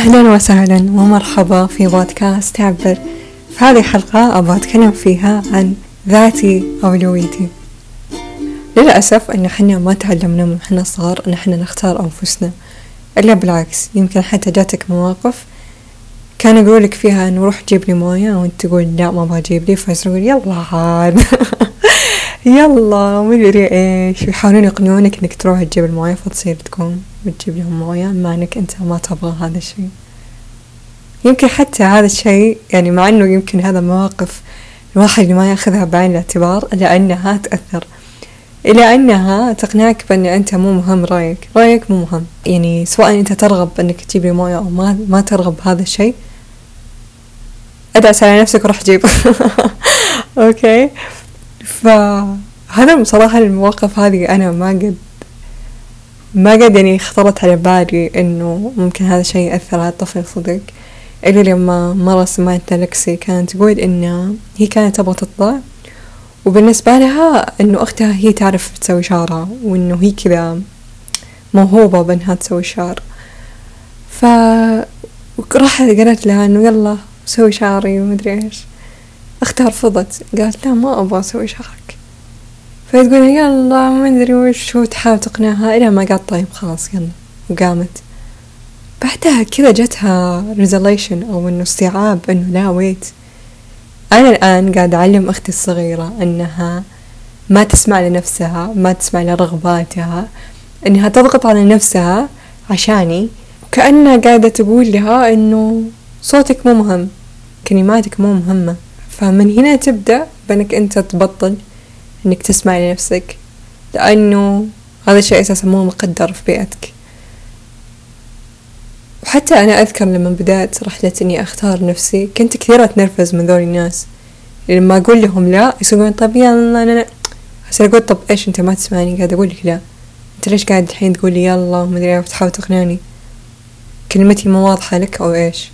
أهلا وسهلا ومرحبا في بودكاست تعبر في هذه الحلقة أبغى أتكلم فيها عن ذاتي أولويتي للأسف أن حنا ما تعلمنا من حنا صغار أن حنا نختار أنفسنا إلا بالعكس يمكن حتى جاتك مواقف كان يقولك فيها إنه روح جيب لي موية وأنت تقول لا ما بجيب لي فيصير يقول يلا عاد. يلا مدري إيش. يحاولون يقنعونك إنك تروح تجيب الموية فتصير تقوم. وتجيب لهم موية مع إنك أنت ما تبغى هذا الشيء. يمكن حتى هذا الشيء يعني مع إنه يمكن هذا مواقف الواحد ما يأخذها بعين الاعتبار الا انها تأثر. إلى أنها تقنعك بأن أنت مو مهم رأيك. رأيك مو مهم. يعني سواء أنت ترغب أنك تجيب لي موية أو ما, ما ترغب بهذا الشيء أدعس على نفسك وروح جيب أوكي؟ فهذا بصراحة المواقف هذه أنا ما قد ما قد يعني خطرت على بالي إنه ممكن هذا الشيء يأثر على الطفل صدق. إلا لما مرة سمعت لكسي كانت تقول إن هي كانت تبغى تطلع وبالنسبة لها إنه أختها هي تعرف تسوي شعرها وإنه هي كذا موهوبة بإنها تسوي شعر. ف راحت قالت لها إنه يلا سوي شعري ومدري إيش. أختها رفضت قالت لا ما أبغى أسوي شعرك فتقول يلا ما ادري وش وتحاول تقنعها إلى ما قالت طيب خلاص يلا وقامت. بعدها كذا جتها realization أو إنه استيعاب إنه لا wait أنا الآن قاعد أعلم أختي الصغيرة إنها ما تسمع لنفسها ما تسمع لرغباتها إنها تضغط على نفسها عشاني. كأنها قاعدة تقول لها إنه صوتك مو مهم كلماتك مو مهمة. فمن هنا تبدأ بأنك أنت تبطل أنك تسمع لنفسك لأنه هذا الشيء أساسا مو مقدر في بيئتك. وحتى أنا أذكر لما بدأت رحلة إني أختار نفسي كنت كثير أتنرفز من ذول الناس. لما أقول لهم لا يسوون طب يلا لا لا أصير أقول طب إيش أنت ما تسمعني؟ قاعد أقول لك لا. أنت ليش قاعد الحين تقول لي يلا ومدري وتحاول تقنعني؟ كلمتي مو واضحة لك أو إيش؟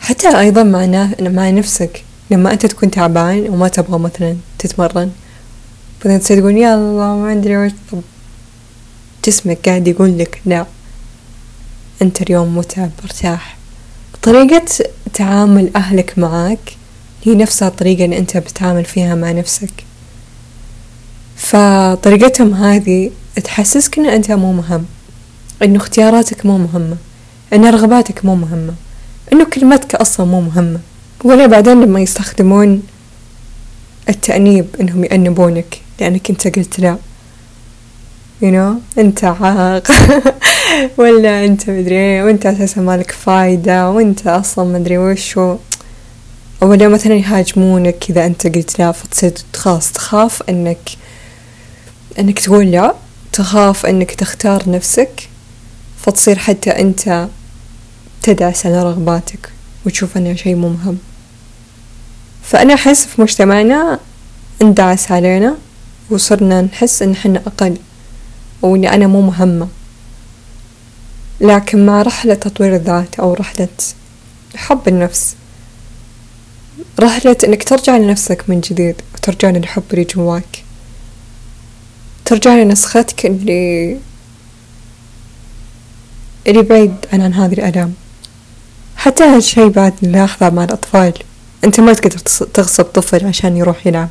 حتى أيضا مع, مع نفسك. لما أنت تكون تعبان وما تبغى مثلا تتمرن بعدين تصير تقول يلا ما أدري وش. طب جسمك قاعد يقول لك لا أنت اليوم متعب ارتاح طريقة تعامل أهلك معك هي نفسها الطريقة اللي أنت بتعامل فيها مع نفسك. فطريقتهم هذه تحسسك أن أنت مو مهم أنه اختياراتك مو مهمة أن رغباتك مو مهمة إنه كلمتك أصلا مو مهمة. ولا بعدين لما يستخدمون التأنيب إنهم يأنبونك. لأنك أنت قلت لا. You know أنت عاق. ولا أنت مدري وأنت أساسا مالك فايدة وأنت أصلا مدري وشو ولا مثلا يهاجمونك إذا أنت قلت لا فتصير خلاص تخاف إنك إنك تقول لا تخاف إنك تختار نفسك فتصير حتى أنت تدعس على رغباتك وتشوف أنها شيء مو مهم. فأنا أحس في مجتمعنا اندعس علينا وصرنا نحس إن حنا أقل وإني أنا مو مهمة. لكن مع رحلة تطوير الذات أو رحلة حب النفس رحلة إنك ترجع لنفسك من جديد وترجع للحب اللي جواك. ترجع لنسختك اللي اللي بعيد عن, عن هذه الآلام حتى هالشي بعد نلاحظه مع الأطفال. أنت ما تقدر تغصب طفل عشان يروح يلعب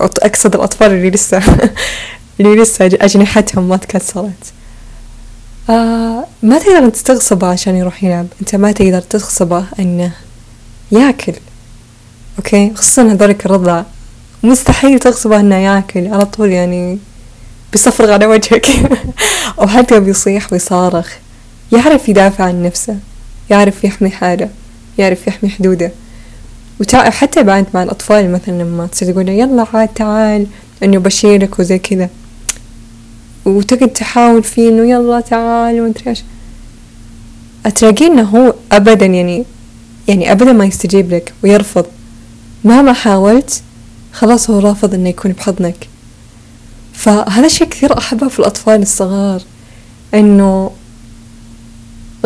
أقصد الأطفال اللي لسه اللي لسه أجنحتهم ما تكسرت آه ما تقدر أنت تغصبه عشان يروح يلعب أنت ما تقدر تغصبه أنه ياكل. أوكي؟ خصوصا هذولك الرضع. مستحيل تغصبه أنه ياكل. على طول يعني بيصفرغ على وجهك. أو حتى بيصيح ويصارخ. يعرف يدافع عن نفسه. يعرف يحمي حاله. يعرف يحمي حدوده. وتعرف حتى بعد مع الأطفال مثلا لما تصير تقول يلا عاد تعال إنه بشيلك وزي كذا. وتقعد تحاول فيه إنه يلا تعال ومدري إيش. تلاقيه إنه هو أبدا يعني يعني أبدا ما يستجيب لك ويرفض. مهما حاولت خلاص هو رافض إنه يكون بحضنك. فهذا الشيء كثير أحبه في الأطفال الصغار إنه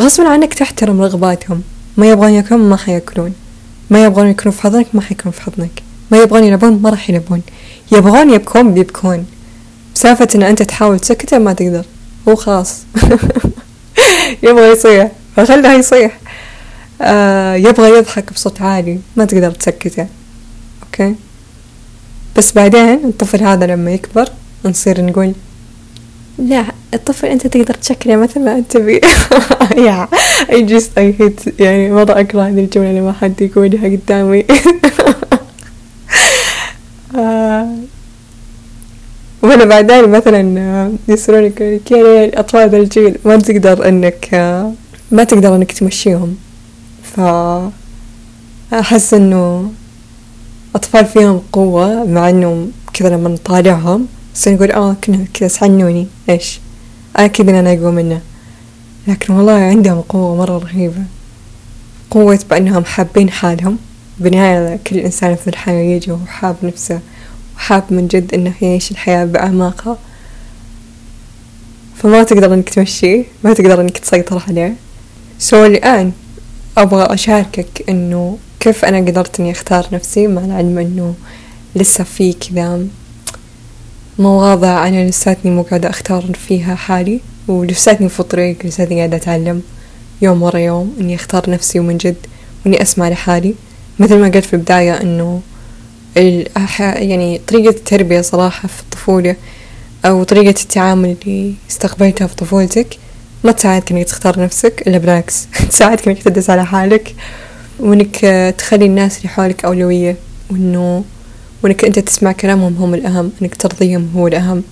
غصبا عنك تحترم رغباتهم. ما يبغون ياكلون ما حياكلون. ما يبغون يكونوا في حضنك ما حيكونوا في حضنك. ما يبغون يلعبون ما راح يلعبون يبغون يبكون بيبكون. بسالفة إن أنت تحاول تسكته ما تقدر. هو خلاص. يبغى يصيح. فخلها يصيح. آه يبغى يضحك بصوت عالي. ما تقدر تسكته. okay؟ بس بعدين الطفل هذا لما يكبر. نصير نقول لا الطفل أنت تقدر تشكله مثل ما أنت تبي. يا I just I hate يعني مرة اكره هذه الجملة لما حد يقولها قدامي. آه، وأنا بعدين مثلا آه، يصيرون يقولون يا أطفال ذا الجيل ما تقدر إنك آه، ما تقدر إنك تمشيهم. ف أحس إنه أطفال فيهم قوة مع انه كذا لما نطالعهم نقول آه كنا كذا سعنوني إيش؟ أكيد أنا اقوى منه لكن والله عندهم قوة مرة رهيبة قوة بأنهم حابين حالهم. بالنهاية كل إنسان في الحياة يجي وهو حاب نفسه وحاب من جد إنه يعيش الحياة بأعماقها فما تقدر إنك تمشيه ما تقدر إنك تسيطر عليه. سو الآن أبغى أشاركك إنه كيف أنا قدرت إني أختار نفسي مع العلم إنه لسه في كذا مواضع أنا لساتني مو قاعدة أختار فيها حالي ولساتني في طريق لساتني قاعدة أتعلم يوم ورا يوم إني أختار نفسي ومن جد وإني أسمع لحالي. مثل ما قلت في البداية إنه يعني طريقة التربية صراحة في الطفولة أو طريقة التعامل اللي استقبلتها في طفولتك ما تساعدك إنك تختار نفسك إلا بالعكس تساعدك إنك تدس على حالك وإنك تخلي الناس اللي حولك أولوية. وإنه وإنك أنت تسمع كلامهم هم الأهم إنك ترضيهم هو الأهم.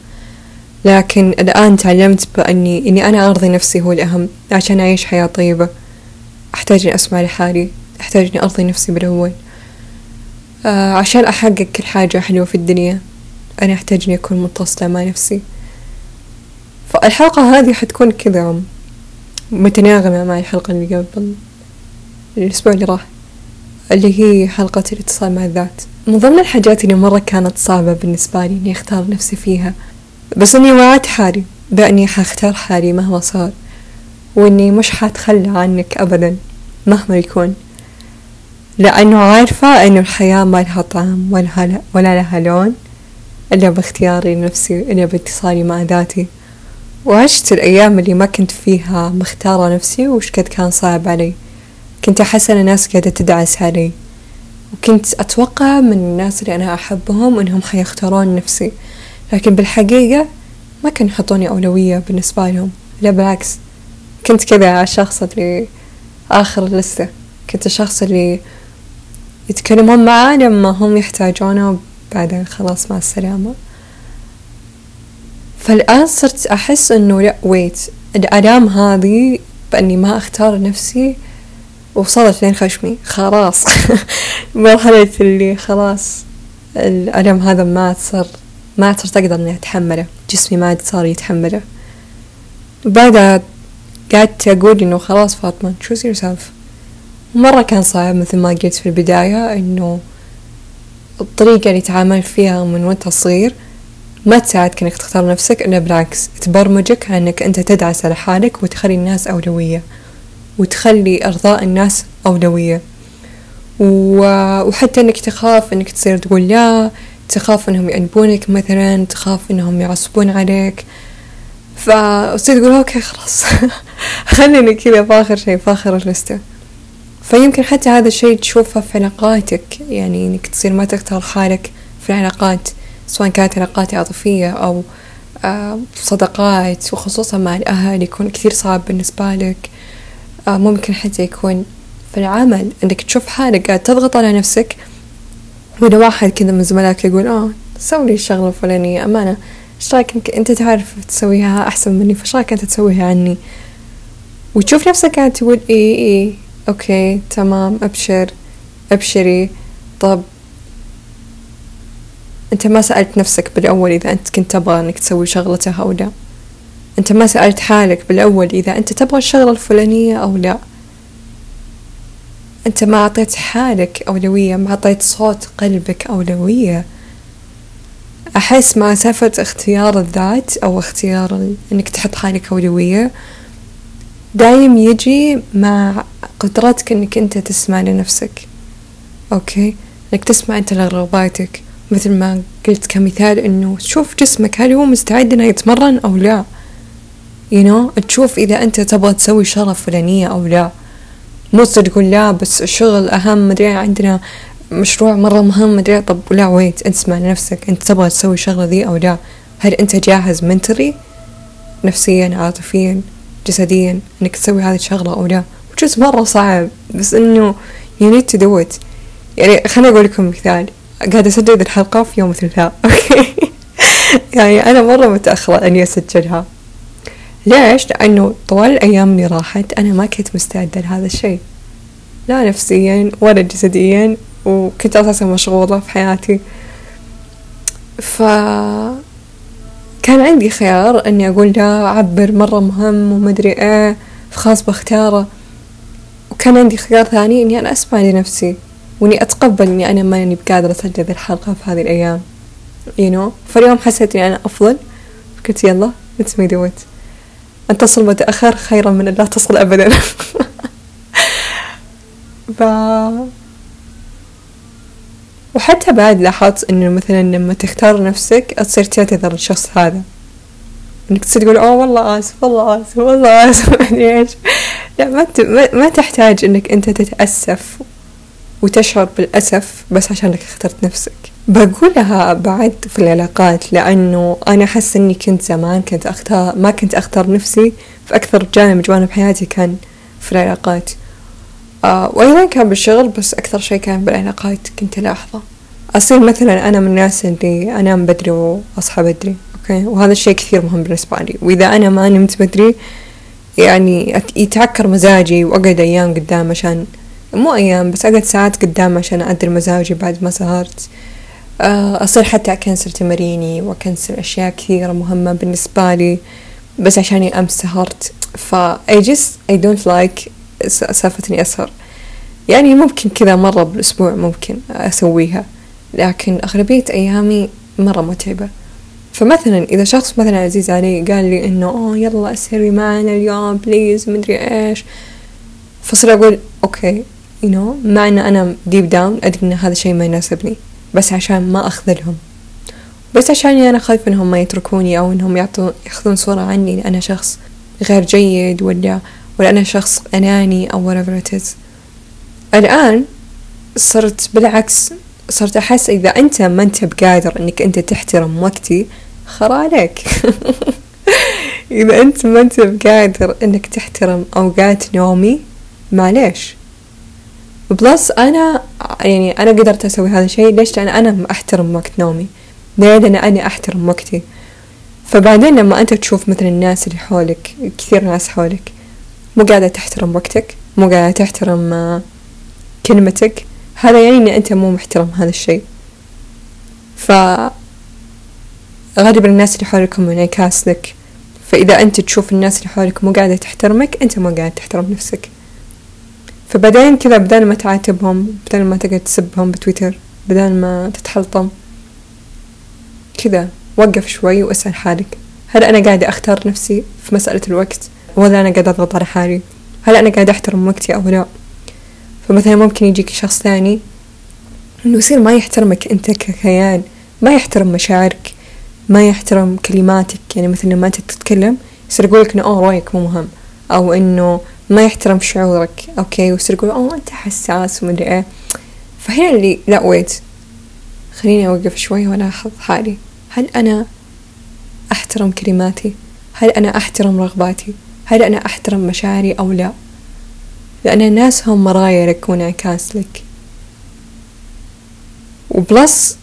لكن الآن تعلمت بأني إني أنا أرضي نفسي هو الأهم. عشان أعيش حياة طيبة. أحتاج إني أسمع لحالي. أحتاج إني أرضي نفسي بالأول. آه عشان أحقق كل حاجة حلوة في الدنيا أنا أحتاج إني أكون متصلة مع نفسي. فالحلقة هذه حتكون كذا متناغمة مع الحلقة اللي قبل الأسبوع اللي راح اللي هي حلقة الاتصال مع الذات. من ضمن الحاجات اللي مرة كانت صعبة بالنسبة لي إني أختار نفسي فيها بس إني وعدت حالي بأني حختار حالي مهما صار وإني مش حتخلى عنك أبدا مهما يكون لأنه عارفة إنه الحياة ما لها طعم ولا, ولا لها لون إلا باختياري لنفسي إلا باتصالي مع ذاتي. وعشت الأيام اللي ما كنت فيها مختارة نفسي وش قد كان صعب علي. كنت أحس أن الناس قاعدة تدعس علي. وكنت أتوقع من الناس اللي أنا أحبهم أنهم حيختارون نفسي. لكن بالحقيقة ما كانوا يحطوني أولوية بالنسبة لهم. لا بالعكس كنت كذا الشخص اللي آخر اللستة كنت الشخص اللي يتكلمون معاه لما هم يحتاجونه بعدين خلاص مع السلامة. فالآن صرت أحس إنه لأ ويت الآلام هذه بإني ما أختار نفسي وصلت لين خشمي. خلاص. مرحلة اللي خلاص الألم هذا ما صار ما صرت أقدر إني أتحمله. جسمي ما صار يتحمله. بعدها قعدت أقول إنه خلاص فاطمة choose yourself مرة كان صعب مثل ما قلت في البداية إنه الطريقة اللي تعاملت فيها من وانت صغير ما تساعدك انك تختار نفسك إلا بالعكس تبرمجك انك أنت تدعس على حالك وتخلي الناس أولوية. وتخلي أرضاء الناس أولوية. وحتى إنك تخاف إنك تصير تقول لا تخاف إنهم يأنبونك مثلا تخاف إنهم يعصبون عليك. فصير تقول أوكي خلاص. خليني كذا فاخر شيء فاخر اللستة. فيمكن حتى هذا الشيء تشوفه في علاقاتك. يعني إنك تصير ما تختار حالك في العلاقات سواء كانت علاقات عاطفية أو آه، صداقات وخصوصا مع الأهل يكون كثير صعب بالنسبة لك. ممكن حتى يكون في العمل. انك تشوف حالك قاعد تضغط على نفسك وإذا واحد كذا من زملائك يقول آه سوي لي الشغلة الفلانية أمانة إيش رأيك أنت تعرف تسويها أحسن مني؟ فإيش رأيك أنت تسويها عني؟ وتشوف نفسك قاعد تقول إي إي okay تمام أبشر أبشري طب. أنت ما سألت نفسك بالأول إذا أنت كنت تبغى أنك تسوي شغلتها أو لا. أنت ما سألت حالك بالأول إذا أنت تبغى الشغلة الفلانية أو لا. أنت ما أعطيت حالك أولوية ما أعطيت صوت قلبك أولوية. أحس مع سالفة اختيار الذات أو اختيار إنك تحط حالك أولوية دايم يجي مع قدرتك إنك أنت تسمع لنفسك. أوكي؟ إنك تسمع أنت لرغباتك. مثل ما قلت كمثال إنه تشوف جسمك هل هو مستعد إنه يتمرن أو لا؟ You know تشوف إذا أنت تبغى تسوي شغلة فلانية أو لا. مو تقول لا بس الشغل أهم مدري عندنا مشروع مرة مهم مدري طب لا ويت انت اسمع لنفسك. أنت تبغى تسوي الشغلة ذي أو لا؟ هل أنت جاهز منتري نفسيا عاطفيا جسديا إنك تسوي هذه الشغلة أو لا؟ وجزء مرة صعب بس إنه you need to do it. يعني خليني أقول لكم مثال. قاعدة أسجل الحلقة في يوم الثلاثاء أوكي؟ يعني أنا مرة متأخرة أني أسجلها. ليش؟ لأنه طوال الأيام اللي راحت أنا ما كنت مستعدة لهذا الشيء. لا نفسيا ولا جسديا وكنت أساسا مشغولة في حياتي. ف كان عندي خيار إني أقول لا أعبر مرة مهم ومدري إيه فخلاص بختاره. وكان عندي خيار ثاني إني أنا أسمع لنفسي وإني أتقبل إني أنا ماني بقادرة أسجل الحلقة في هذه الأيام. You know فاليوم حسيت إني أنا أفضل. قلت يلا let's do it أن تصل متأخر خيرا من أن لا تصل ابدا. ف وحتى بعد لاحظت انه مثلا لما تختار نفسك تصير تعتذر للشخص هذا. إنك تصير تقول أوه والله آسف والله آسف والله آسف. ما إيش؟ لا ما, ما تحتاج إنك أنت تتأسف وتشعر بالأسف بس عشانك اخترت نفسك. بقولها بعد في العلاقات لأنه أنا أحس إني كنت زمان كنت أختار ما كنت أختار نفسي في أكثر جانب جوانب حياتي كان في العلاقات. آه وأيضا كان بالشغل بس أكثر شي كان بالعلاقات. كنت ألاحظه أصير مثلا أنا من الناس اللي أنام بدري وأصحى بدري أوكي؟ وهذا الشيء كثير مهم بالنسبة لي. وإذا أنا ما نمت بدري يعني يتعكر مزاجي وأقعد أيام قدام عشان مو أيام بس أقعد ساعات قدام عشان أعدل مزاجي بعد ما سهرت أصير حتى أكنسل تماريني وأكنسل أشياء كثيرة مهمة بالنسبة لي بس عشاني أمس سهرت. ف I just I don't like سالفة إني أسهر. يعني ممكن كذا مرة بالأسبوع ممكن أسويها لكن أغلبية أيامي مرة متعبة. فمثلا إذا شخص مثلا عزيز علي قال لي إنه أوه يلا أسهري معنا اليوم please مدري إيش. فصير أقول okay you know مع إن أنا deep down أدري إن هذا الشيء ما يناسبني. بس عشان ما أخذلهم. بس عشان أنا خايفة إنهم ما يتركوني أو إنهم يعطون يأخذون صورة عني إن أنا شخص غير جيد ولا ولا أنا شخص أناني أو whatever it is. الآن صرت بالعكس صرت أحس إذا أنت ما أنت بقادر إنك أنت تحترم وقتي خرا عليك. إذا أنت ما أنت بقادر إنك تحترم أوقات نومي معليش. بلس أنا يعني أنا قدرت أسوي هذا الشيء. ليش؟ لأن أنا أحترم وقت نومي. ليه لأن أنا أحترم وقتي. فبعدين لما أنت تشوف مثل الناس اللي حولك كثير ناس حولك مو قاعدة تحترم وقتك مو قاعدة تحترم آه، كلمتك هذا يعني ان أنت مو محترم هذا الشيء. ف غالبا الناس اللي حولكم انعكاس لك فإذا أنت تشوف الناس اللي حولك مو قاعدة تحترمك أنت مو قاعد تحترم نفسك. فبعدين كذا بدل ما تعاتبهم بدل ما تقعد تسبهم بتويتر بدل ما تتحلطم. كذا وقف شوي واسأل حالك. هل أنا قاعدة أختار نفسي في مسألة الوقت؟ ولا أنا قاعدة أضغط على حالي؟ هل أنا قاعدة أحترم وقتي أو لا؟ فمثلا ممكن يجيك شخص ثاني إنه يصير ما يحترمك أنت ككيان ما يحترم مشاعرك ما يحترم كلماتك. يعني مثلا لما أنت تتكلم يصير يقولك إنه أوه رأيك مو مهم. أو إنه ما يحترم شعورك. okay ويصير يقول أوه أنت حساس ومدري إيه. فهنا اللي لا wait خليني أوقف شوي وألاحظ حالي. هل أنا أحترم كلماتي؟ هل أنا أحترم رغباتي؟ هل أنا أحترم مشاعري أو لا؟ لأن الناس هم مرايا لك وانعكاس لك. وبلس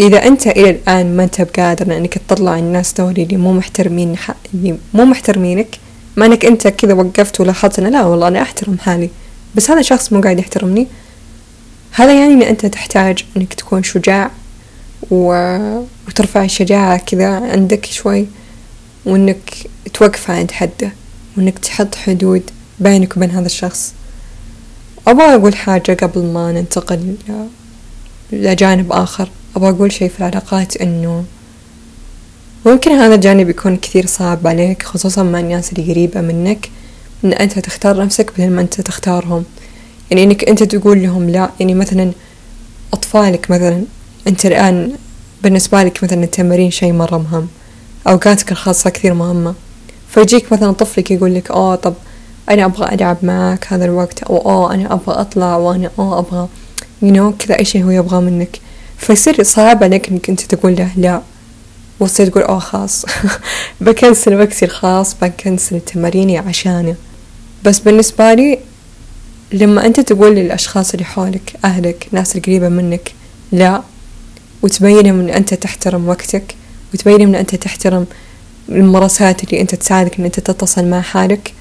إذا أنت إلى الآن ما أنت بقادر إنك تطلع الناس دولي اللي مو محترمين اللي مو محترمينك ما إنك أنت كذا وقفت ولاحظت أنا لا والله أنا أحترم حالي. بس هذا الشخص مو قاعد يحترمني. هذا يعني إن أنت تحتاج إنك تكون شجاع و... وترفع الشجاعة كذا عندك شوي وإنك توقف عند حده وإنك تحط حدود بينك وبين هذا الشخص. أبغى أقول حاجة قبل ما ننتقل لجانب آخر. أبغى أقول شيء في العلاقات إنه ممكن هذا الجانب يكون كثير صعب عليك خصوصا مع الناس اللي قريبة منك إن أنت تختار نفسك بدل ما أنت تختارهم. يعني إنك أنت تقول لهم لا يعني مثلا أطفالك مثلا أنت الآن بالنسبة لك مثلا التمارين شيء مرة مهم أوقاتك الخاصة كثير مهمة. فيجيك مثلا طفلك يقول لك آه طب أنا أبغى ألعب معك هذا الوقت أو آه أنا أبغى أطلع وأنا آه أبغى يو you know كذا أي شيء هو يبغاه منك. فيصير صعب عليك إنك أنت تقول له لا. وتصير تقول آه خلاص بكنسل وقتي الخاص بكنسل تماريني عشانه بس بالنسبة لي لما أنت تقول للأشخاص اللي حولك أهلك ناس القريبة منك لا. وتبينهم إن أنت تحترم وقتك وتبينهم إن أنت تحترم الممارسات اللي أنت تساعدك إن أنت تتصل مع حالك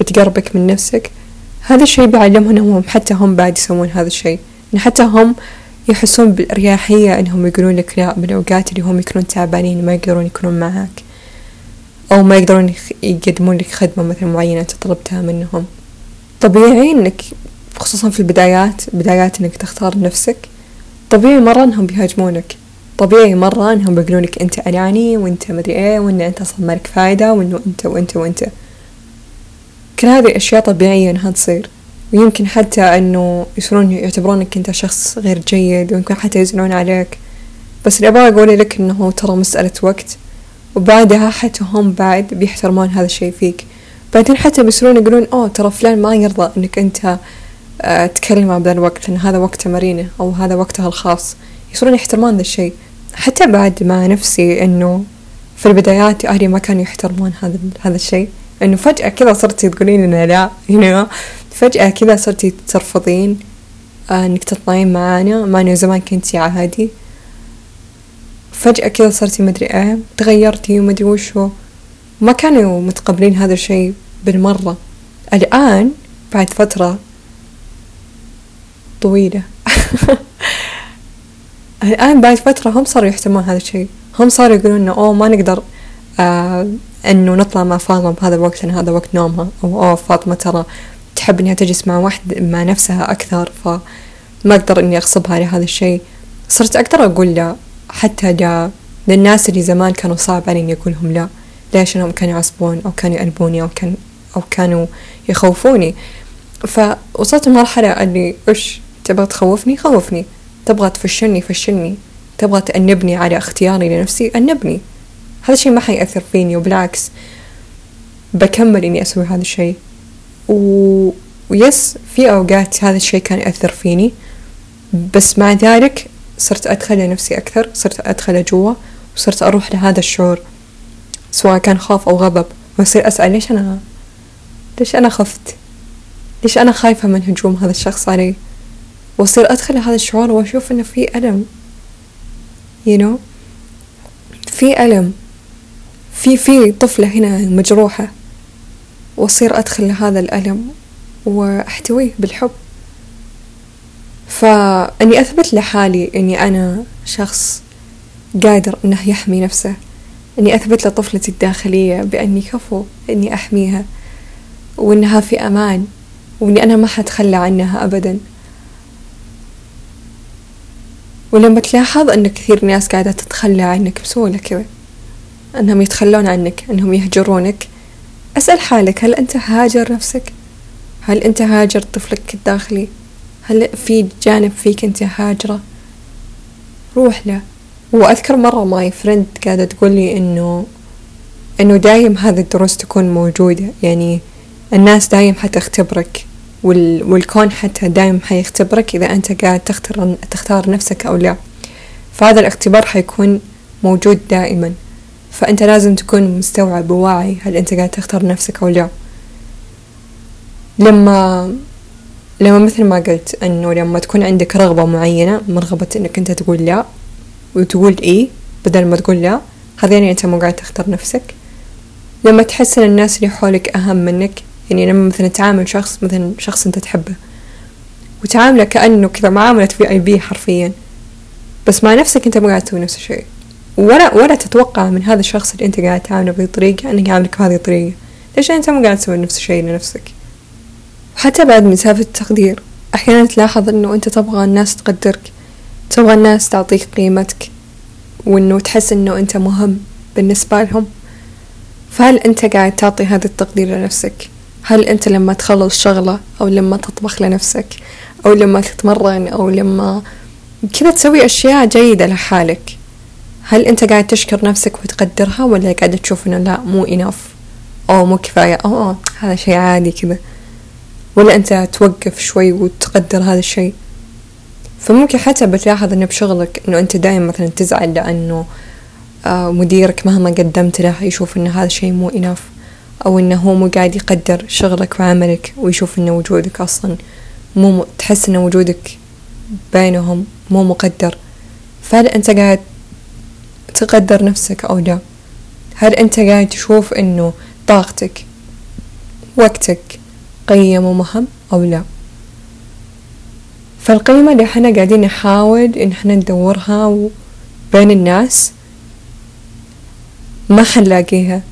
وتقربك من نفسك هذا الشيء بيعلمهم إنهم حتى هم بعد يسوون هذا الشيء. حتى هم يحسون بالأريحية إنهم يقولون لك لا بالاوقات اللي هم يكونون تعبانين ما يقدرون يكونون معك أو ما يقدرون يقدمون لك خدمة مثلا معينة أنت طلبتها منهم. طبيعي إنك خصوصا في البدايات بدايات إنك تختار نفسك. طبيعي مرة إنهم بيهاجمونك. طبيعي مرة إنهم بيقولون لك أنت أناني وأنت مدري إيه وإن أنت أصلا مالك فايدة وإنه أنت وأنت وأنت. كل هذه الاشياء طبيعية إنها تصير. ويمكن حتى إنه يصيرون يعتبرونك أنت شخص غير جيد ويمكن حتى يزنون عليك. بس اللي أبغى أقوله لك إنه ترى مسألة وقت وبعدها حتى هم بعد بيحترمون هذا الشيء فيك. بعدين حتى بيصيرون يقولون أوه ترى فلان ما يرضى إنك أنت آه تكلمه بذا الوقت لأن هذا وقت تمارينه أو هذا وقتها الخاص. يصيرون يحترمون ذا الشيء. حتى بعد مع نفسي إنه في البدايات أهلي ما كانوا يحترمون هذا هذا الشيء. إنه فجأة كذا صرتي تقولين لنا لا هنا فجأة كذا صرتي ترفضين آه إنك تطلعين معانا. مع انه زمان كنتي عادي. فجأة كذا صرتي مدري إيه تغيرتي ومدري وشو ما كانوا متقبلين هذا الشيء بالمرة. الآن بعد فترة طويلة. الآن بعد فترة هم صاروا يحترمون هذا الشيء. هم صاروا يقولون إنه أوه ما نقدر آه إنه نطلع مع فاطمة بهذا الوقت لأن هذا وقت نومها. أو أوه فاطمة ترى تحب إنها تجلس مع واحد مع نفسها أكثر فما أقدر إني أغصبها لهذا الشيء. صرت أقدر أقول لا حتى لا للناس اللي زمان كانوا صعب علي إني أقول لهم لا. ليش إنهم كانوا يعصبون أو كانوا يأنبوني أو كان أو كانوا يخوفوني. فوصلت لمرحلة اللي إيش تبغى تخوفني؟ خوفني. تبغى تفشلني؟ فشلني. تبغى تأنبني على اختياري لنفسي؟ أنبني. هذا الشيء ما حيأثر فيني وبالعكس بكمل إني أسوي هذا الشيء. و... ويس في أوقات هذا الشيء كان يأثر فيني بس مع ذلك صرت أدخل لنفسي أكثر صرت أدخل جوا وصرت أروح لهذا الشعور سواء كان خوف أو غضب وأصير أسأل ليش أنا ليش أنا خفت؟ ليش أنا خايفة من هجوم هذا الشخص علي؟ وأصير أدخل هذا الشعور وأشوف إنه في ألم you know في ألم في في طفلة هنا مجروحة وأصير أدخل لهذا الألم وأحتويه بالحب. فإني أثبت لحالي إني أنا شخص قادر إنه يحمي نفسه. إني أثبت لطفلتي الداخلية بأني كفو إني أحميها وإنها في أمان وإني أنا ما حتخلى عنها أبدا. ولما تلاحظ أن كثير ناس قاعدة تتخلى عنك بسهولة كذا أنهم يتخلون عنك أنهم يهجرونك أسأل حالك هل أنت هاجر نفسك؟ هل أنت هاجر طفلك الداخلي؟ هل في جانب فيك أنت هاجرة؟ روح له. وأذكر مرة my friend قاعدة تقول لي إنه إنه دايم هذه الدروس تكون موجودة. يعني الناس دايم حتختبرك وال... والكون حتى دايم حيختبرك إذا أنت قاعد تختار تختار نفسك أو لا. فهذا الاختبار حيكون موجود دائما. فأنت لازم تكون مستوعب وواعي هل أنت قاعد تختار نفسك أو لا. لما لما مثل ما قلت أنه لما تكون عندك رغبة معينة من رغبة أنك أنت تقول لا وتقول إيه بدل ما تقول لا هذا يعني أنت مو قاعد تختار نفسك. لما تحس أن الناس اللي حولك أهم منك يعني لما مثلا تعامل شخص مثلا شخص أنت تحبه وتعامله كأنه كذا معاملة في أي بي حرفيا بس مع نفسك أنت ما قاعد تسوي نفس الشيء. ولا ولا تتوقع من هذا الشخص اللي أنت قاعد تعامله بهذه الطريقة أنه يعاملك بهذه الطريقة. ليش أنت مو قاعد تسوي نفس الشيء لنفسك؟ وحتى بعد مسافة التقدير أحيانا تلاحظ أنه أنت تبغى الناس تقدرك تبغى الناس تعطيك قيمتك وأنه تحس أنه أنت مهم بالنسبة لهم. فهل أنت قاعد تعطي هذا التقدير لنفسك؟ هل أنت لما تخلص شغلة أو لما تطبخ لنفسك أو لما تتمرن أو لما كذا تسوي أشياء جيدة لحالك؟ هل أنت قاعد تشكر نفسك وتقدرها ولا قاعد تشوف إنه لا مو إناف أو مو كفاية أو هذا شيء عادي كذا. ولا أنت توقف شوي وتقدر هذا الشيء. فممكن حتى بتلاحظ إنه بشغلك إنه أنت دايما مثلا تزعل لأنه آه، مديرك مهما قدمت له يشوف إن هذا الشيء مو إناف أو إنه هو مو قاعد يقدر شغلك وعملك ويشوف إن وجودك أصلا مو تحس إن وجودك بينهم مو مقدر. فهل أنت قاعد تقدر نفسك أو لا؟ هل أنت قاعد تشوف إنه طاقتك وقتك قيم ومهم أو لا؟ فالقيمة اللي إحنا قاعدين نحاول إن إحنا ندورها بين الناس ما حنلاقيها.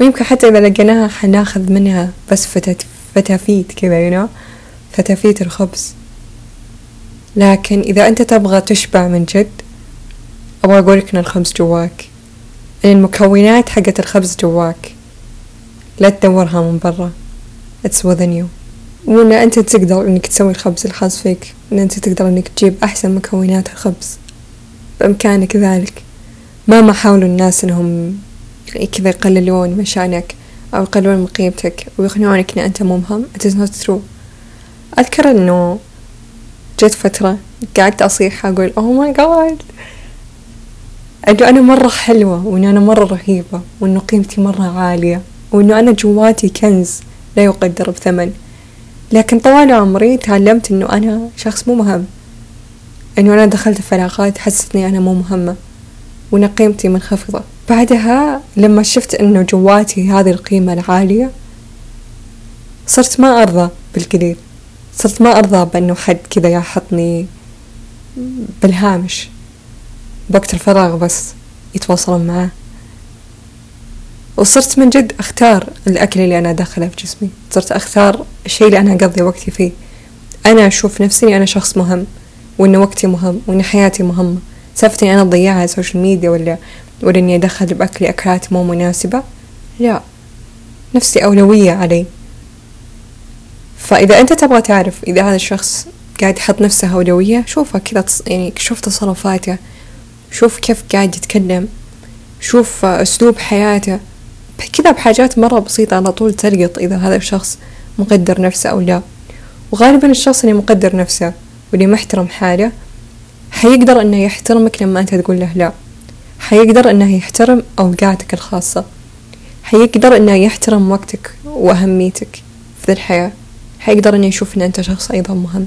ويمكن حتى إذا لقيناها حناخذ منها بس فتافيت كذا know فتافيت الخبز. لكن إذا أنت تبغى تشبع من جد أبغى أقولك إن الخبز جواك. إن المكونات حقت الخبز جواك. لا تدورها من برا. It's within you. وإن أنت تقدر إنك تسوي الخبز الخاص فيك. إن أنت تقدر إنك تجيب أحسن مكونات الخبز. بإمكانك ذلك. مهما حاولوا الناس إنهم كذا يقللون من شأنك أو يقللون من قيمتك ويقنعونك إن أنت مو مهم. It is not true. أذكر إنه جت فترة قعدت أصيح أقول أوه ماي جاد إنه أنا مرة حلوة وإنه أنا مرة رهيبة وإنه قيمتي مرة عالية وإنه أنا جواتي كنز لا يقدر بثمن. لكن طوال عمري تعلمت إنه أنا شخص مو مهم. إنه أنا دخلت في علاقات حسستني أنا مو مهمة وإن قيمتي منخفضة بعدها لما شفت إنه جواتي هذه القيمة العالية صرت ما أرضى بالقليل صرت ما أرضى بأنه حد كذا يحطني بالهامش. بوقت الفراغ بس يتواصلون معاه وصرت من جد أختار الأكل اللي أنا أدخله في جسمي. صرت أختار الشيء اللي أنا أقضي وقتي فيه. أنا أشوف نفسي أنا شخص مهم وإن وقتي مهم وإن حياتي مهمة. سالفتي أنا أضيعها على ال social media ولا ولا إني أدخل بأكلي أكلات مو مناسبة؟ لا. نفسي أولوية علي. فإذا أنت تبغى تعرف إذا هذا الشخص قاعد يحط نفسه أولوية شوفه كذا يعني شوف تصرفاته. شوف كيف قاعد يتكلم شوف أسلوب حياته. كذا بحاجات مرة بسيطة على طول تلقط إذا هذا الشخص مقدر نفسه أو لا. وغالبا الشخص اللي مقدر نفسه واللي محترم حاله حيقدر إنه يحترمك لما أنت تقول له لا. حيقدر إنه يحترم أوقاتك الخاصة. حيقدر إنه يحترم وقتك وأهميتك في الحياة. حيقدر إنه يشوف إن أنت شخص أيضا مهم.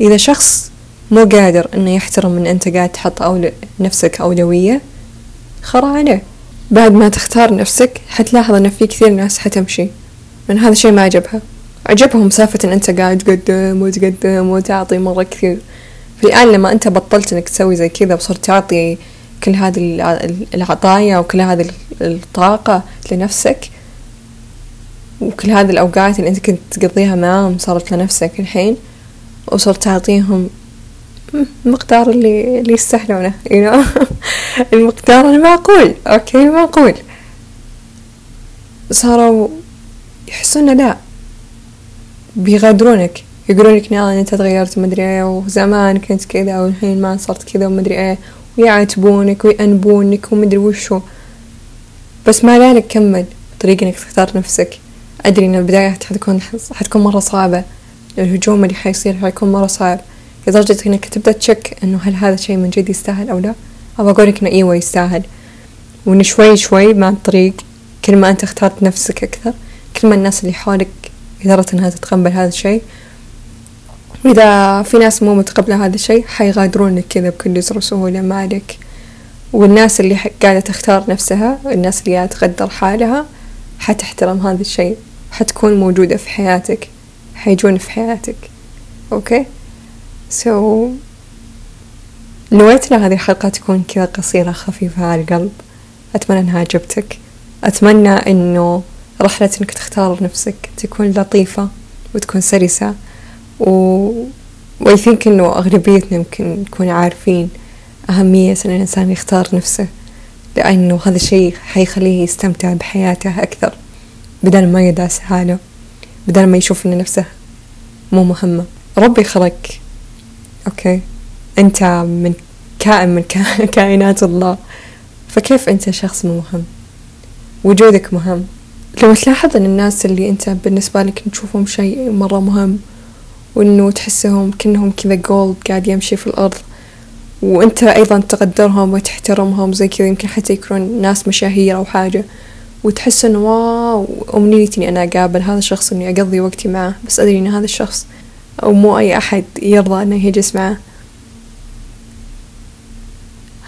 إذا شخص مو قادر إنه يحترم إن أنت قاعد تحط أول نفسك أولوية خرا عليه. بعد ما تختار نفسك حتلاحظ إن في كثير ناس حتمشي. من هذا الشيء ما عجبها. عجبهم سالفة إن أنت قاعد تقدم وتقدم وتعطي مرة كثير. في الآن لما أنت بطلت إنك تسوي زي كذا وصرت تعطي كل هذه العطايا وكل هذه الطاقة لنفسك وكل هذه الأوقات اللي أنت كنت تقضيها معاهم صارت لنفسك الحين وصرت تعطيهم المقدار اللي اللي يستاهلونه you know. المقدار المعقول أوكي؟ معقول صاروا يحسون لا بيغادرونك. يقولونك نعم أنت تغيرت مدري إيه وزمان كنت كذا والحين ما صرت كذا ومدري إيه. ويعاتبونك ويأنبونك ومدري وشو. بس ما ذلك كمل طريق إنك تختار نفسك. أدري إن البدايات حتكون حتكون مرة صعبة. الهجوم اللي حيصير حيكون مرة صعب. لدرجة انك تبدأ تشك إنه هل هذا الشيء من جد يستاهل أو لا. أبغى اقولك إنه أيوه يستاهل. وان شوي شوي مع الطريق كل ما أنت اخترت نفسك أكثر كل ما الناس اللي حولك قدرت إنها تتقبل هذا الشيء. وإذا في ناس مو متقبلة هذا الشيء حيغادرونك كذا بكل يسر وسهولة ما عليك. والناس اللي قاعدة تختار نفسها الناس اللي قاعدة تقدر حالها حتحترم هذا الشيء. حتكون موجودة في حياتك. حيجون في حياتك. okay؟ so, نويت هذه الحلقة تكون كذا قصيرة خفيفة على القلب. أتمنى أنها عجبتك. أتمنى أنه رحلة أنك تختار نفسك تكون لطيفة وتكون سلسة. و I think إنه أغلبيتنا يمكن نكون عارفين أهمية إن الإنسان يختار نفسه لأنه هذا الشيء حيخليه يستمتع بحياته أكثر بدل ما يدعس حاله بدل ما يشوف إن نفسه مو مهمة. ربي خلق okay. أنت من كائن من كائنات الله. فكيف أنت شخص مو مهم؟ وجودك مهم. لو تلاحظ أن الناس اللي أنت بالنسبة لك تشوفهم شيء مرة مهم وإنه تحسهم كأنهم كذا جولد قاعد يمشي في الأرض وأنت أيضا تقدرهم وتحترمهم زي كذا يمكن حتى يكونون ناس مشاهير أو حاجة وتحس إنه واو أمنيتي إني أنا أقابل هذا الشخص إني أقضي وقتي معه بس أدري إن هذا الشخص أو مو أي أحد يرضى إنه يجلس معه.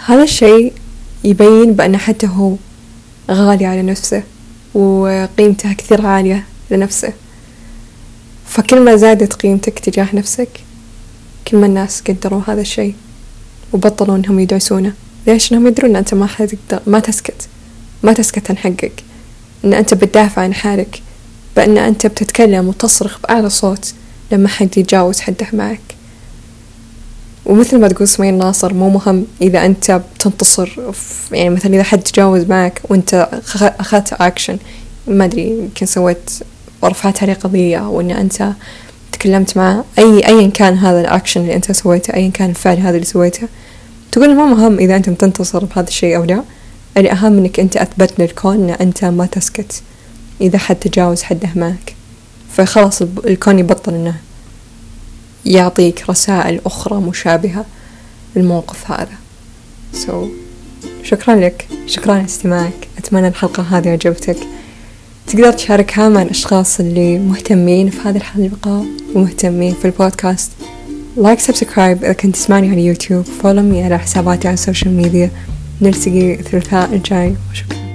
هذا الشيء يبين بأنه حتى هو غالي على نفسه وقيمته كثير عالية لنفسه. فكل ما زادت قيمتك تجاه نفسك كل ما الناس قدروا هذا الشيء وبطلوا إنهم يدعسونه ليش؟ إنهم يدرون إن أنت ما حتقدر ما تسكت ما تسكت عن حقك. إن أنت بتدافع عن حالك بأن أنت بتتكلم وتصرخ بأعلى صوت. لما حد يتجاوز حده معك ومثل ما تقول سمية الناصر مو مهم إذا أنت بتنتصر يعني مثلا إذا حد تجاوز معك وأنت أخذت أكشن ما أدري يمكن سويت ورفعت عليه قضية أو إن أنت تكلمت معه. أي أيا كان هذا الأكشن اللي أنت سويته أيا كان الفعل هذا اللي سويته. تقول ما مهم إذا أنت بتنتصر بهذا الشيء أو لا. الأهم إنك أنت أثبت للكون إن أنت ما تسكت إذا حد تجاوز حده معك فخلاص الكون يبطل إنه يعطيك رسائل أخرى مشابهة للموقف هذا. So شكرا لك. شكرا لاستماعك. أتمنى الحلقة هذه عجبتك. تقدر تشاركها مع الأشخاص اللي مهتمين في هذه الحلقة ومهتمين في البودكاست. like subscribe إذا كنت تسمعني على يوتيوب. follow me على حساباتي على ال social media نلتقي الثلاثاء الجاي. وشكرا